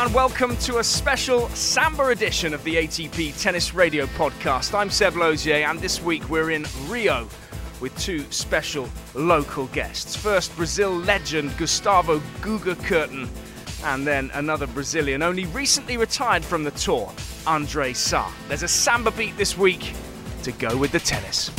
and welcome to a special Samba edition of the ATP Tennis Radio Podcast. I'm Seb Lauzier, and this week we're in Rio with two special local guests. First, Brazil legend Gustavo Guga Kuerten, and then another Brazilian, only recently retired from the tour, Andre Sa. There's a Samba beat this week to go with the tennis.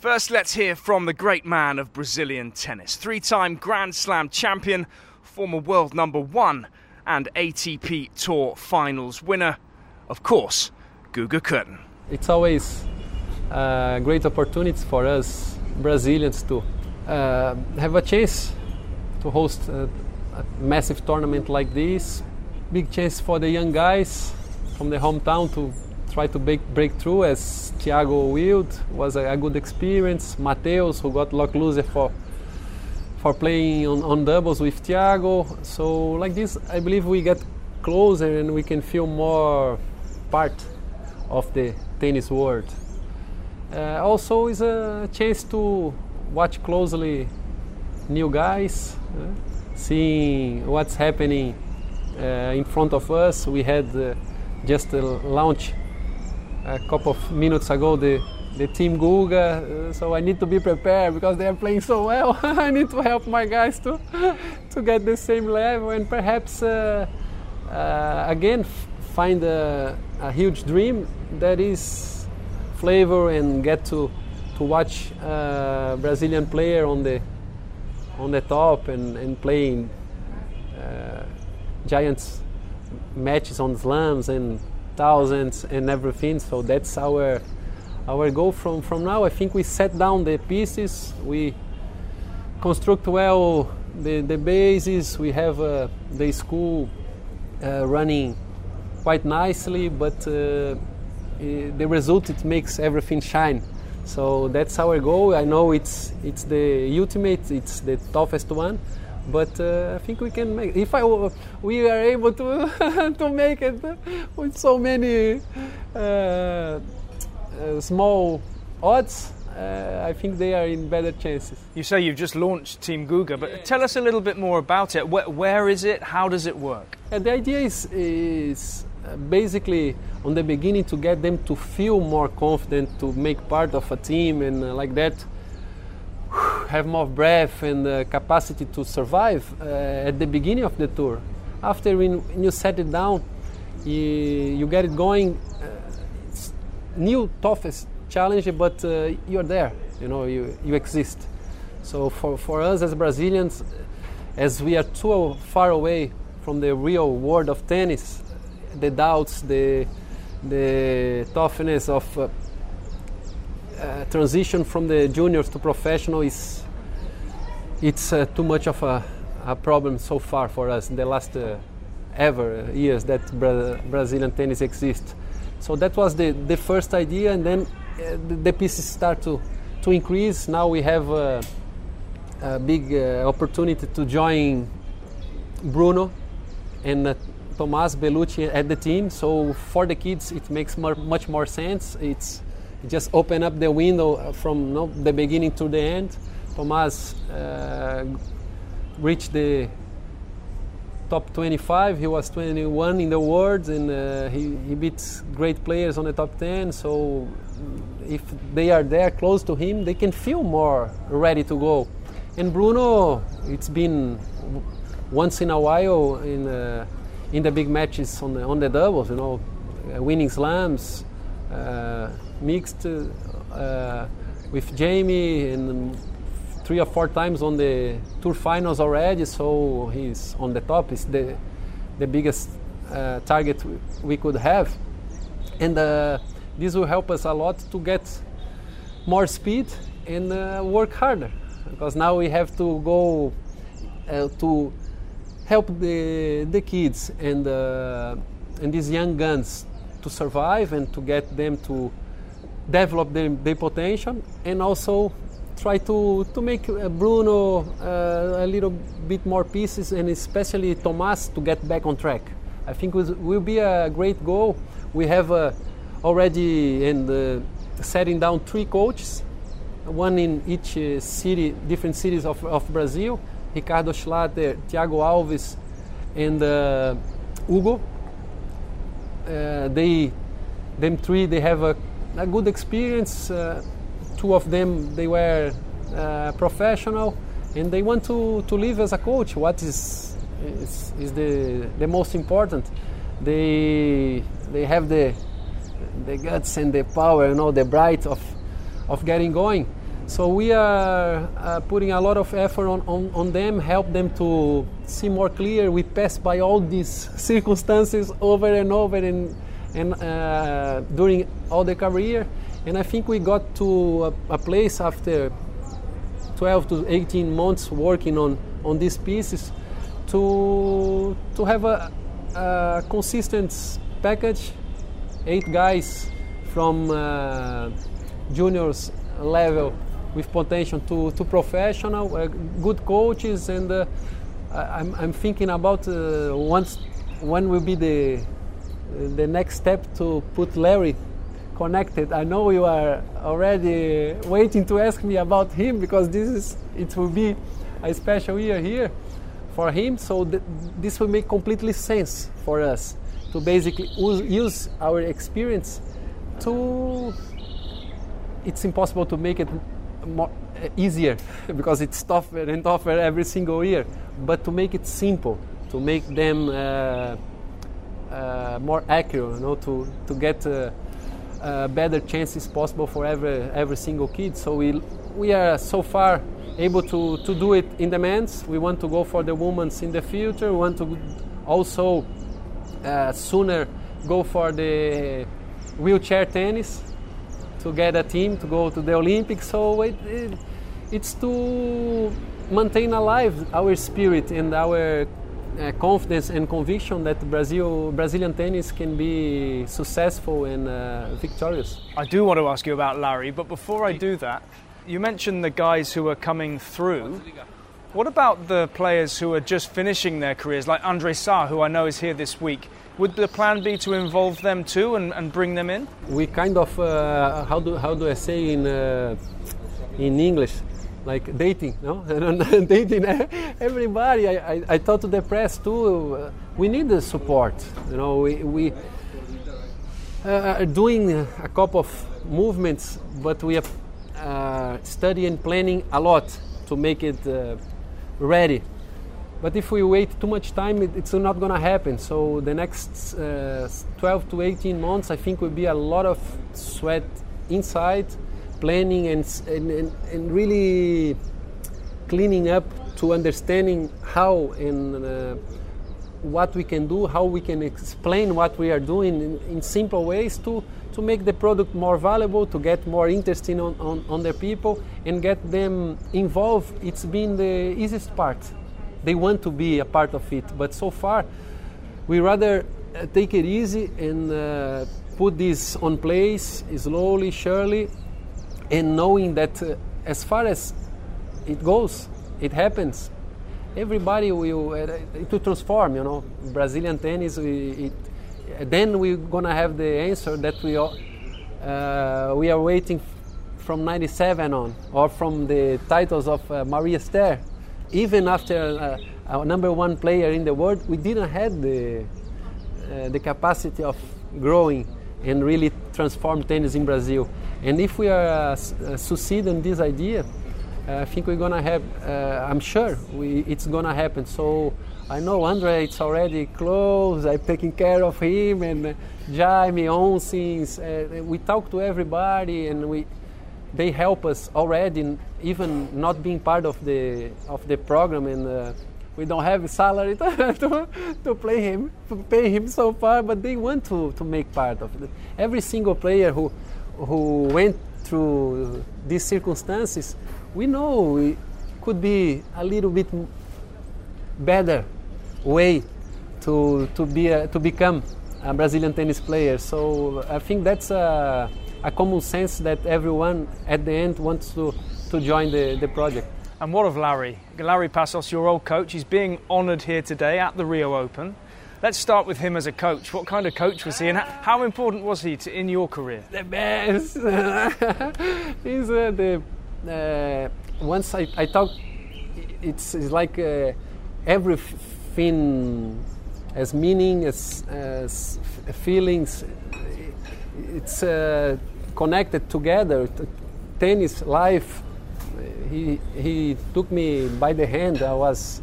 First, let's hear from the great man of Brazilian tennis, three time Grand Slam champion, former world number one, and ATP Tour finals winner, of course, Guga Kuerten. It's always a great opportunity for us Brazilians to uh, have a chance to host a, a massive tournament like this. Big chance for the young guys from the hometown to try to break, break through as Thiago Wild was a, a good experience. Mateus, who got lucky loser for for playing on, on doubles with Thiago. So like this, I believe we get closer and we can feel more part of the tennis world. Uh, also, is a chance to watch closely new guys, uh, seeing what's happening uh, in front of us. We had uh, just a launch a couple of minutes ago the the team Guga, uh, so I need to be prepared because they are playing so well. I need to help my guys to to get the same level and perhaps uh, uh, again find a, a, huge dream that is flavor and get to to watch a Brazilian player on the on the top and, and playing uh, giants matches on slams and thousands and everything. So that's our our goal from from now. I think we set down the pieces. We construct well the the bases. We have uh, the school uh, running quite nicely, but uh, the result it makes everything shine. So that's our goal. I know it's it's the ultimate. It's the toughest one but uh, I think we can make. If I we are able to to make it with so many uh, small odds, uh, I think they are in better chances. You say you've just launched Team Guga, but tell us a little bit more about it. where, where is it? How does it work? the idea is is uh, basically on the beginning to get them to feel more confident to make part of a team and uh, like that have more breath and uh, capacity to survive uh, at the beginning of the tour. After when, when you set it down, you, you get it going. Uh, new toughest challenge, but uh, you're there. You know, you, you exist. So for, for us as Brazilians, as we are too far away from the real world of tennis, the doubts, the the toughness of uh, uh, transition from the juniors to professional is it's uh, too much of a, a, problem so far for us in the last uh, ever years that Bra- Brazilian tennis exists. So that was the, the first idea, and then uh, the, pieces start to, to increase. Now we have a, a big uh, opportunity to join Bruno and uh, Tomas Bellucci at the team. So for the kids, it makes more, much more sense. It's just open up the window from you know, the beginning to the end. Tomas uh, reached the top 25. He was 21 in the world, and uh, he, he beats great players on the top 10. So if they are there close to him, they can feel more ready to go. And Bruno, it's been once in a while in uh, in the big matches on the on the doubles, you know, winning slams. Uh, mixed uh, with Jamie and three or four times on the tour finals already. So he's on the top. It's the the biggest uh, target we could have, and uh, this will help us a lot to get more speed and uh, work harder because now we have to go uh, to help the the kids and and these young guns to survive and to get them to develop their, their potential and also try to, to make uh, Bruno uh, a little bit more pieces and especially Tomas to get back on track. I think it will be a great goal. We have uh, already in the setting down three coaches, one in each uh, city, different cities of, of Brazil. Ricardo Schlatter, Thiago Alves, and uh, Hugo. Uh, they, them three, they have a, a good experience. Uh, two of them, they were uh, professional, and they want to, to live as a coach. What is is, is the the most important? They they have the the guts and the power, you know, the bright of of getting going. So we are uh, putting a lot of effort on, on, on, them, help them to see more clear. We pass by all these circumstances over and over and, and uh, during all the career. And I think we got to a, a, place after 12 to 18 months working on, on these pieces to, to have a, a consistent package. Eight guys from uh, juniors level with potential to, to professional, uh, good coaches, and uh, I'm, I'm thinking about uh, once when will be the the next step to put Larry connected. I know you are already waiting to ask me about him because this is it will be a special year here for him. So th- this will make completely sense for us to basically use our experience to. It's impossible to make it more uh, easier because it's tougher and tougher every single year. But to make it simple, to make them uh, uh, more accurate, you know, to to get uh, better chances possible for every every single kid. So we we are so far able to, to do it in the men's. We want to go for the women's in the future. We want to also uh, sooner go for the wheelchair tennis to get a team to go to the Olympics. So it, it, it's to maintain alive our spirit and our uh, confidence and conviction that Brazil, Brazilian tennis can be successful and uh, victorious. I do want to ask you about Larry, but before I do that, you mentioned the guys who are coming through. What about the players who are just finishing their careers, like Andre Sa, who I know is here this week? Would the plan be to involve them too and, and bring them in? We kind of uh, how do how do I say in uh, in English, like dating, no, dating everybody. I, I, I thought to the press too. Uh, we need the support. You know, we we uh, doing a couple of movements, but we are uh, studying planning a lot to make it uh, ready but if we wait too much time, it, it's not going to happen. So the next uh, 12 to 18 months, I think will be a lot of sweat inside, planning and, and, and really cleaning up to understanding how and uh, what we can do, how we can explain what we are doing in, in, simple ways to, to make the product more valuable, to get more interesting on, on, on the people and get them involved. It's been the easiest part they want to be a part of it. But so far, we rather uh, take it easy and uh, put this on place slowly, surely, and knowing that uh, as far as it goes, it happens. Everybody will uh, it transform. You know, Brazilian tennis. We, it, then we're gonna have the answer that we are uh, we are waiting from '97 on, or from the titles of uh, Maria Esther even after uh, our number one player in the world, we didn't have the, uh, the capacity of growing and really transform tennis in Brazil. And if we are uh, uh succeed in this idea, uh, I think we're gonna have. I'm sure we, it's gonna happen. So I know Andre, it's already close. I'm taking care of him and Jaime, Oncins. we talk to everybody and we they help us already, even not being part of the of the program, and uh, we don't have salary to, to, to play him, to pay him so far. But they want to, to make part of it. Every single player who who went through these circumstances, we know it could be a little bit better way to to be a, to become a Brazilian tennis player. So I think that's a a common sense that everyone at the end wants to, to join the, the project. And what of Larry? Larry Passos, your old coach, he's being honoured here today at the Rio Open. Let's start with him as a coach. What kind of coach was he, and how important was he to, in your career? The best. He's uh, the uh, once I, I talk, it's, it's like uh, everything has meaning, as, as feelings. It's uh, connected together. Tennis, life. He, he took me by the hand. I was,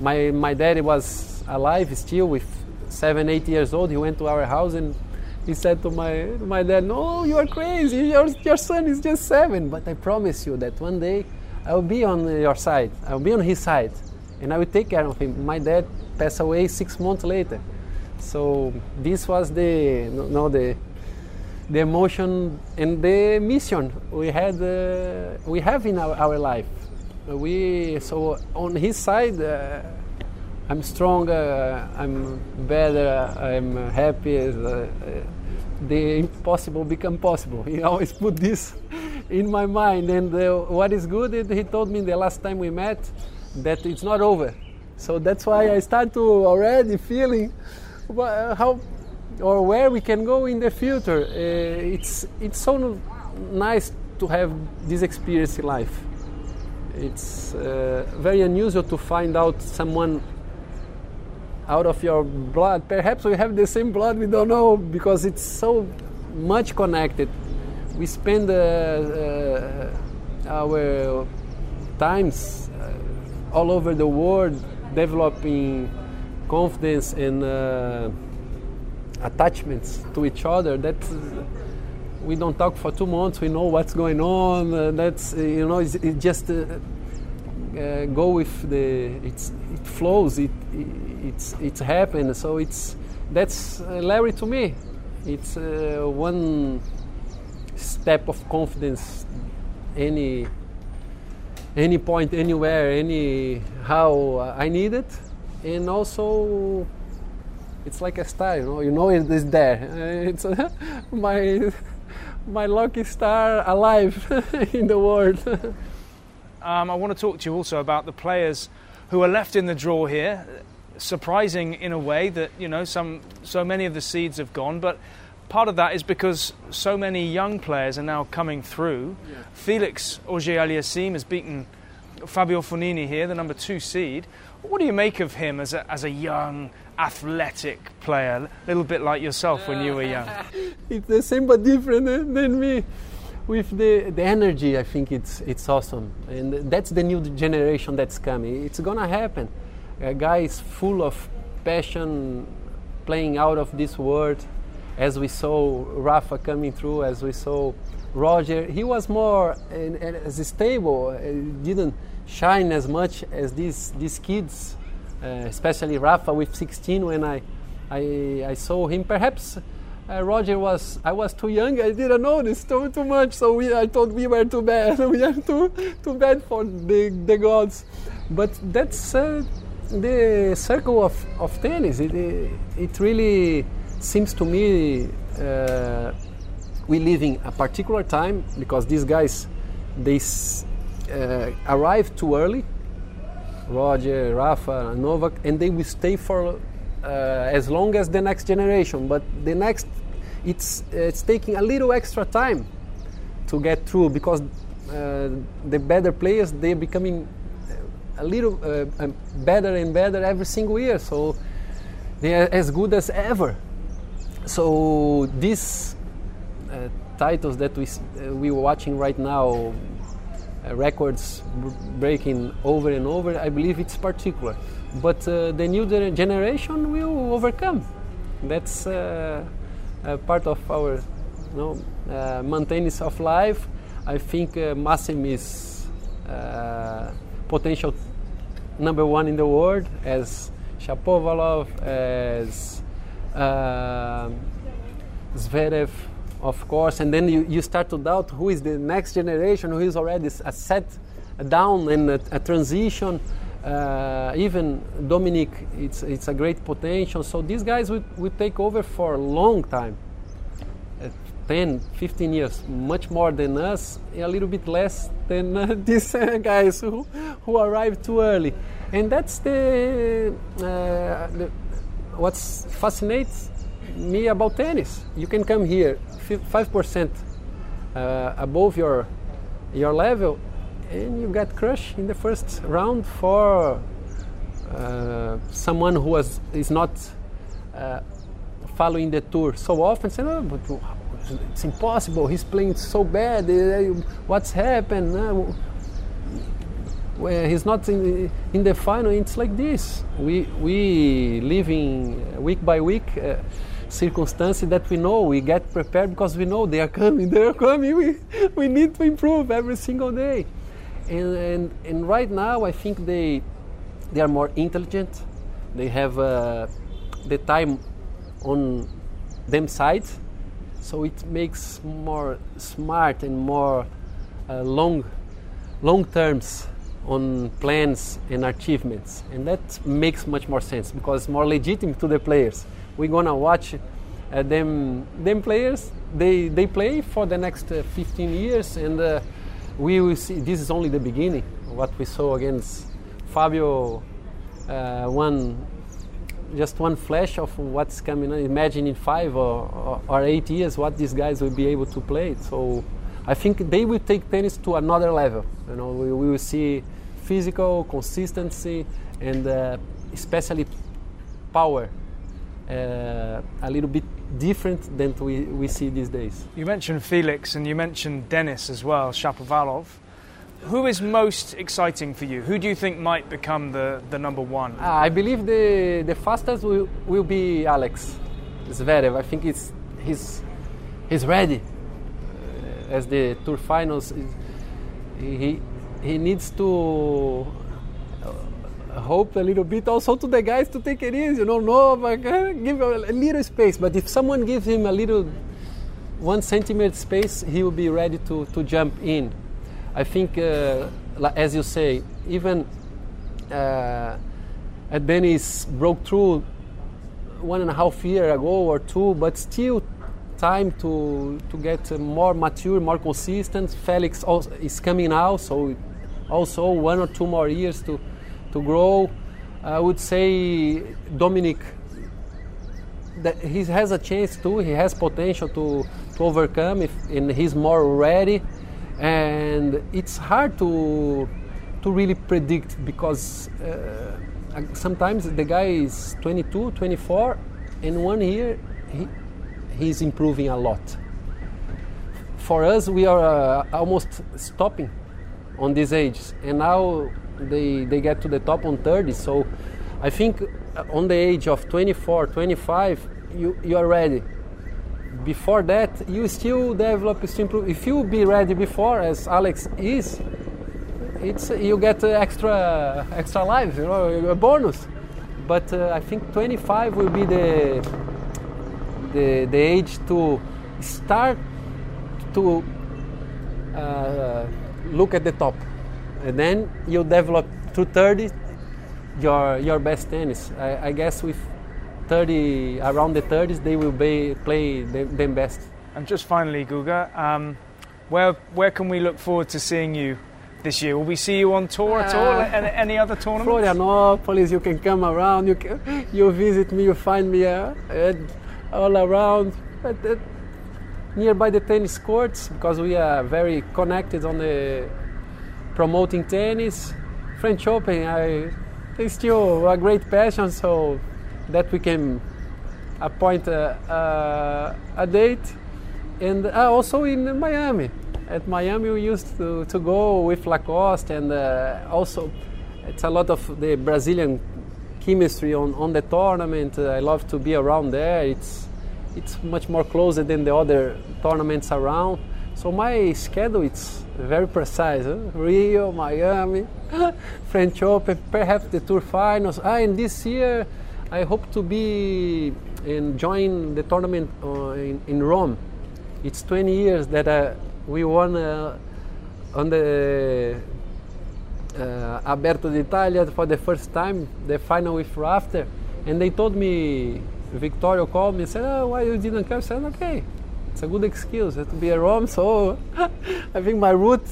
my, my daddy was alive still with seven, eight years old. He went to our house and he said to my, my dad, No, you are crazy. Your, your son is just seven. But I promise you that one day I will be on your side. I will be on his side. And I will take care of him. My dad passed away six months later. So this was the, no, the, the emotion and the mission we had, uh, we have in our, our life. We, so on his side, uh, I'm stronger, I'm better, I'm happy. Uh, the impossible become possible. He always put this in my mind. And uh, what is good, he told me the last time we met that it's not over. So that's why I start to already feeling how or where we can go in the future. Uh, it's it's so nice to have this experience in life. It's uh, very unusual to find out someone out of your blood. Perhaps we have the same blood, we don't know, because it's so much connected. We spend uh, uh, our times uh, all over the world developing confidence and uh, attachments to each other. That we don't talk for two months. We know what's going on. Uh, that's you know, it's, it just uh, go with the. It's, it flows. It, it it's it's happened. So it's that's uh, Larry to me. It's uh, one step of confidence. Any any point, anywhere, any how I need it, and also it's like a star. You know, you know it is there. It's uh, my my lucky star alive in the world. um, I want to talk to you also about the players who are left in the draw here surprising in a way that you know some so many of the seeds have gone, but part of that is because so many young players are now coming through. Yeah. Felix Auger-Aliassime has beaten Fabio Fognini here, the number two seed. What do you make of him as a, as a young, athletic player, a little bit like yourself when you were young? it's the same but different eh, than me. With the, the energy, I think it's, it's awesome. And that's the new generation that's coming. It's going to happen a guy is full of passion, playing out of this world. As we saw Rafa coming through, as we saw Roger, he was more as stable, uh, didn't shine as much as these these kids, uh, especially Rafa with 16 when I I, I saw him. Perhaps uh, Roger was I was too young. I didn't notice too too much. So we, I thought we were too bad. we are too too bad for the the gods. But that's uh, the circle of, of tennis, it, it really seems to me uh, we live in a particular time because these guys they uh, arrive too early. Roger, Rafa, Novak, and they will stay for uh, as long as the next generation. But the next, it's it's taking a little extra time to get through because uh, the better players they're becoming a little uh, um, better and better every single year. So they are as good as ever. So these uh, titles that we uh, we are watching right now, records breaking over and over, I believe it's particular. But uh, the new generation will overcome. That's uh, part of our you know, maintenance of life. I think uh, Massim is potential number one in the world as Shapovalov, as uh, Zverev, of course, and then you, you start to doubt who is the next generation, who is already a set down and a, a transition. Uh, even Dominic, it's, it's a great potential. So these guys will, will take over for a long time. 10, 15 years, much more than us, a little bit less than uh, these uh, guys who, who arrived too early. And that's the, uh, the what fascinates me about tennis. You can come here 5% uh, above your, your level and you get crushed in the first round for uh, someone who was is not uh, following the tour so often "Oh, but it's impossible. He's playing so bad. Uh, What's happened?" Uh, well, he's not in, in the final. It's like this. We we living week by week uh, circumstances that we know. We get prepared because we know they are coming. They are coming. We we need to improve every single day. And and, and right now, I think they they are more intelligent. They have uh, the time on them side, so it makes more smart and more uh, long long terms on plans and achievements and that makes much more sense because it's more legitimate to the players we're gonna watch uh, them them players they they play for the next uh, 15 years and uh, we will see this is only the beginning what we saw against fabio uh, one just one flash of what's coming on. imagine in five or, or, or eight years what these guys will be able to play so I think they will take tennis to another level. You know, we, we will see physical consistency and uh, especially power uh, a little bit different than we, we see these days. You mentioned Felix and you mentioned Denis as well, Shapovalov. Who is most exciting for you? Who do you think might become the, the number one? Ah, I believe the, the fastest will, will be Alex Zverev. I think it's, he's, he's ready as the tour finals, he he needs to hope a little bit also to the guys to take it easy. You know, no, but give a little space. But if someone gives him a little one centimeter space, he will be ready to, to jump in. I think, uh, as you say, even uh, Denis broke through one and a half year ago or two, but still time to to get more mature, more consistent. Felix is coming now, so also one or two more years to to grow. I would say Dominic that he has a chance too. He has potential to to overcome if and he's more ready. And it's hard to to really predict because uh, sometimes the guy is 22, 24, and one year he he's improving a lot. For us, we are uh, almost stopping on these ages, and now they, they get to the top on 30. So I think uh, on the age of 24, 25, you, you are ready. Before that, you still develop, improve. If you be ready before, as Alex is, it's you get extra extra lives, you know, a bonus. But uh, I think 25 will be the the, the age to start to uh, look at the top. And then you develop to 30 your, your best tennis. I, I guess with 30, around the 30s, they will be, play them, them best. And just finally, Guga, um, where, where can we look forward to seeing you this year? Will we see you on tour at all? Uh, any, any, other tournaments? Florianopolis, you can come around. You can, you visit me. You find me uh, at all around, but, uh, nearby the tennis courts because we are very connected on the promoting tennis. French Open, I it's still a great passion, so that we can appoint a, a, a date. And uh, also in Miami. At Miami, we used to, to go with Lacoste, and uh, also it's a lot of the Brazilian chemistry on, on the tournament. Uh, I love to be around there. It's it's much more closer than the other tournaments around. So my schedule it's very precise. Huh? Rio, Miami, French Open, perhaps the Tour Finals. Ah, and this year I hope to be and join the tournament uh, in, in Rome. It's 20 years that uh, we won uh, on the uh, Aberto d'Italia for the first time, the final with Rafter, and they told me, Victoria called me and said, oh, why you didn't come? I said, okay, it's a good excuse to be a Rome, so I think my route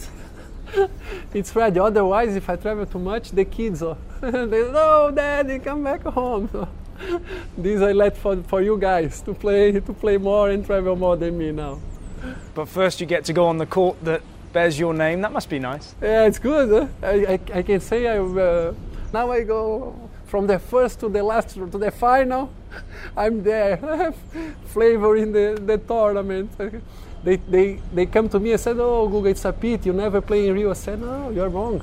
it's ready. Otherwise, if I travel too much, the kids, oh, they no, daddy, come back home. So, this I let for, for you guys to play to play more and travel more than me now. But first, you get to go on the court that bears your name. That must be nice. Yeah, it's good. Huh? I, I, I, can say I uh, now I go from the first to the last to the final. I'm there. I have flavor in the, the tournament. They, they, they come to me and said, Oh, Guga, it's a pity you never play in Rio. I said, No, you're wrong.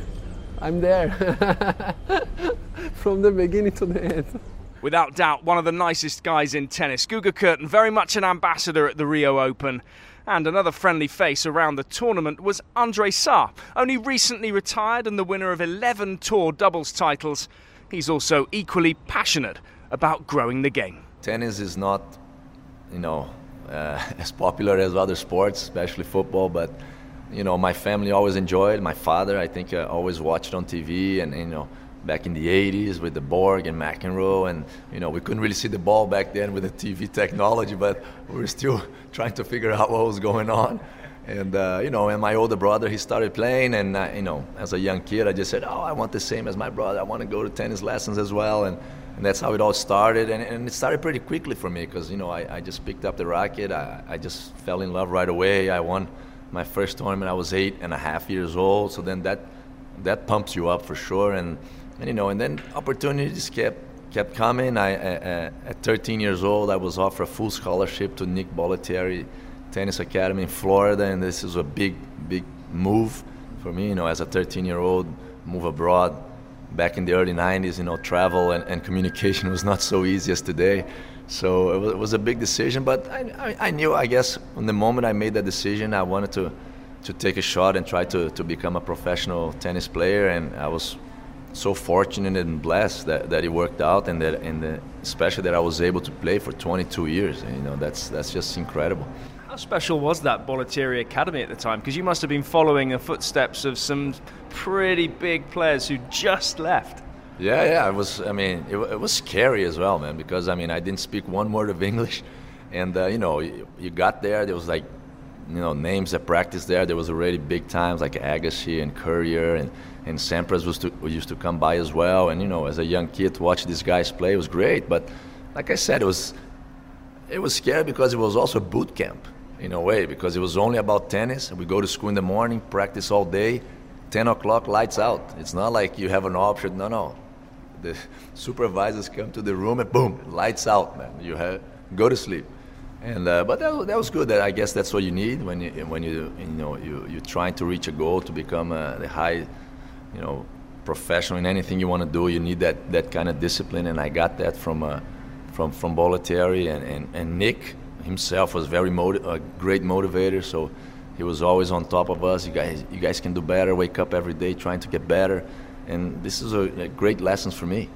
I'm there from the beginning to the end. Without doubt, one of the nicest guys in tennis. Guga Kuerten, very much an ambassador at the Rio Open. And another friendly face around the tournament was Andre Sa, only recently retired and the winner of 11 tour doubles titles. He's also equally passionate about growing the game. Tennis is not, you know, uh, as popular as other sports, especially football, but you know, my family always enjoyed. My father, I think, uh, always watched on TV, and you know, back in the 80s with the Borg and McEnroe. And, you know, we couldn't really see the ball back then with the TV technology, but we were still trying to figure out what was going on. And, uh, you know, and my older brother, he started playing. And, uh, you know, as a young kid, I just said, oh, I want the same as my brother. I want to go to tennis lessons as well. And, and that's how it all started. And, and it started pretty quickly for me because, you know, I, I just picked up the racket. I, I just fell in love right away. I won my first tournament. I was eight and a half years old. So then that, that pumps you up for sure. And, and you know, and then opportunities kept kept coming. I, at 13 years old, I was offered a full scholarship to Nick Bollettieri Tennis Academy in Florida, and this is a big, big move for me. You know, as a 13-year-old, move abroad. Back in the early 90s, you know, travel and, and communication was not so easy as today. So it was, it was a big decision, but I, I, I, knew, I guess, from the moment I made that decision, I wanted to, to take a shot and try to, to become a professional tennis player, and I was so fortunate and blessed that, that it worked out and that and the, especially that I was able to play for 22 years. You know, that's that's just incredible. How special was that Bollettieri Academy at the time? Because you must have been following the footsteps of some pretty big players who just left. Yeah, yeah, it was. I mean, it, it was scary as well, man. Because I mean, I didn't speak one word of English, and uh, you know, you, you got there. There was like, you know, names that practiced there. There was already big times like Agassi and Courier and and Sampras was to, used to come by as well. And you know, as a young kid, to watch these guys play was great. But like I said, it was it was scary because it was also boot camp in a way because it was only about tennis. We go to school in the morning, practice all day, 10 o'clock lights out. It's not like you have an option. No, no. The supervisors come to the room and boom, lights out, man. You have go to sleep. And uh, but that, that was good. That I guess that's what you need when you when you you know you you're trying to reach a goal to become a, the high you know, professional in anything you want to do, you need that, that kind of discipline, and I got that from uh, from from Bollettieri and, and, and Nick himself was very motiv- a great motivator. So he was always on top of us. You guys, you guys can do better. Wake up every day trying to get better, and this is a, a great lessons for me.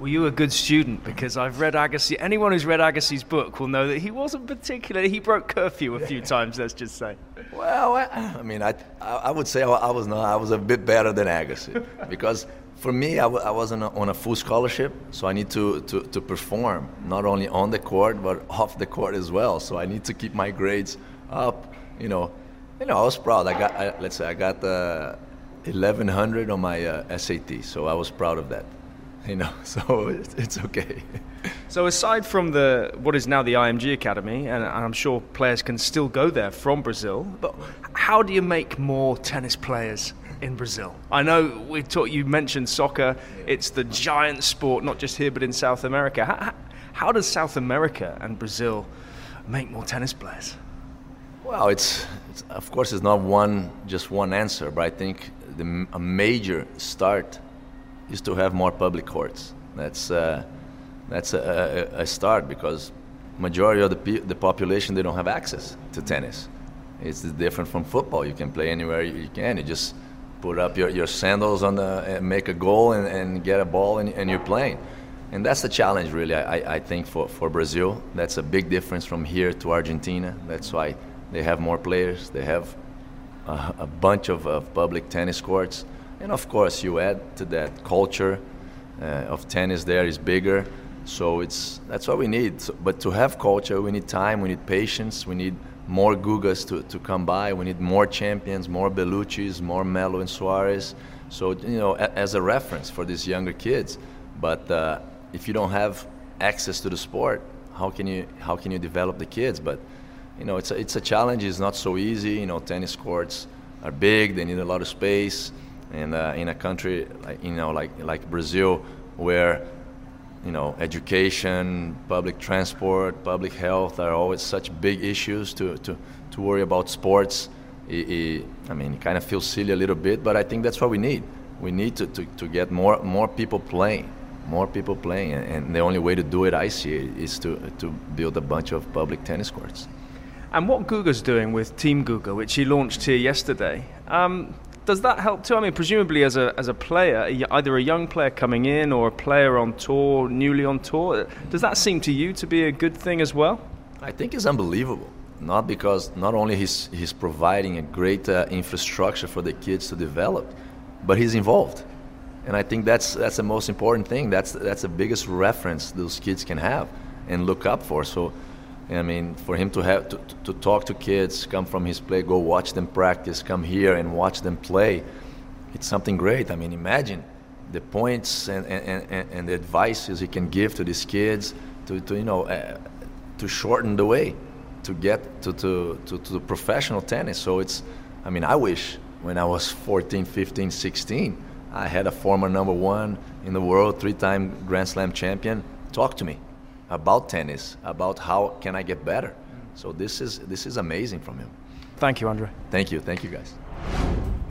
Were you a good student? Because I've read Agassi. Anyone who's read Agassi's book will know that he wasn't particularly. He broke curfew a few times. Let's just say. Well, I, I mean, I, I would say I was not. I was a bit better than Agassi because for me, I w- I wasn't on a full scholarship, so I need to, to, to perform not only on the court but off the court as well. So I need to keep my grades up. You know, you know, I was proud. I got, I, let's say, I got uh, 1100 on my uh, SAT, so I was proud of that you know, so it's, okay. So aside from the what is now the IMG Academy, and I'm sure players can still go there from Brazil, but how do you make more tennis players in Brazil? I know we talked. You mentioned soccer; it's the giant sport, not just here but in South America. How, how does South America and Brazil make more tennis players? Well, it's, it's of course it's not one just one answer, but I think the, a major start is to have more public courts. That's uh, that's a, a, a, start because majority of the the population they don't have access to tennis. It's different from football. You can play anywhere you can. You just put up your, your sandals on the and make a goal and, and get a ball and, and you're playing. And that's the challenge, really. I, I think for, for Brazil, that's a big difference from here to Argentina. That's why they have more players. They have a, a bunch of, of public tennis courts and of course, you add to that culture uh, of tennis there is bigger. So it's that's what we need. So, but to have culture, we need time, we need patience, we need more Gugas to, to come by. We need more champions, more Bellucci's, more Melo and Soares. So you know, a, as a reference for these younger kids. But uh, if you don't have access to the sport, how can you how can you develop the kids? But you know, it's a, it's a challenge. It's not so easy. You know, tennis courts are big. They need a lot of space And uh, in a country like you know like like Brazil, where you know education, public transport, public health are always such big issues to to, to worry about sports. It, it, I mean, it kind of feels silly a little bit, but I think that's what we need. We need to, to, to get more more people playing, more people playing, and, the only way to do it, I see, is to to build a bunch of public tennis courts. And what Guga's doing with Team Guga, which he launched here yesterday, um, does that help too? I mean, presumably as a, as a player, either a young player coming in or a player on tour, newly on tour, does that seem to you to be a good thing as well? I think it's unbelievable. Not because not only he's, he's providing a great uh, infrastructure for the kids to develop, but he's involved. And I think that's, that's the most important thing. That's, that's the biggest reference those kids can have and look up for. So I mean, for him to have to, to talk to kids, come from his play, go watch them practice, come here and watch them play, it's something great. I mean, imagine the points and, and, and, and the advices he can give to these kids to, to you know, uh, to shorten the way to get to, to, to, to professional tennis. So it's, I mean, I wish when I was 14, 15, 16, I had a former number one in the world, three-time Grand Slam champion talk to me about tennis, about how can I get better. So this is this is amazing from him. Thank you, Andre. Thank you, thank you, guys.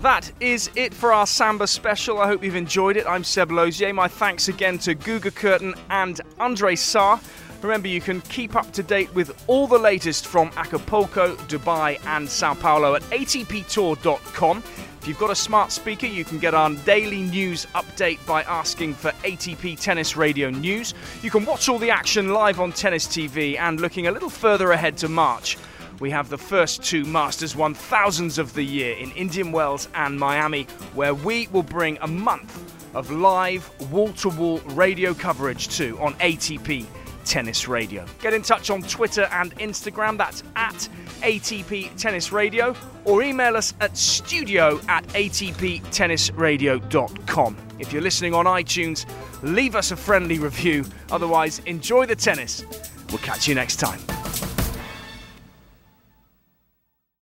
That is it for our Samba special. I hope you've enjoyed it. I'm Seb Lauzier. My thanks again to Guga Kuerten and Andre Sa. Remember, you can keep up to date with all the latest from Acapulco, Dubai, and Sao Paulo at atptour.com. If you've got a smart speaker, you can get our daily news update by asking for ATP Tennis Radio News. You can watch all the action live on Tennis TV and looking a little further ahead to March. We have the first two Masters 1000s of the year in Indian Wells and Miami, where we will bring a month of live wall to wall radio coverage to on ATP Tennis Radio. Get in touch on Twitter and Instagram, that's at ATP Tennis Radio, or email us at studio at atptennisradio.com. If you're listening on iTunes, leave us a friendly review. Otherwise, enjoy the tennis. We'll catch you next time.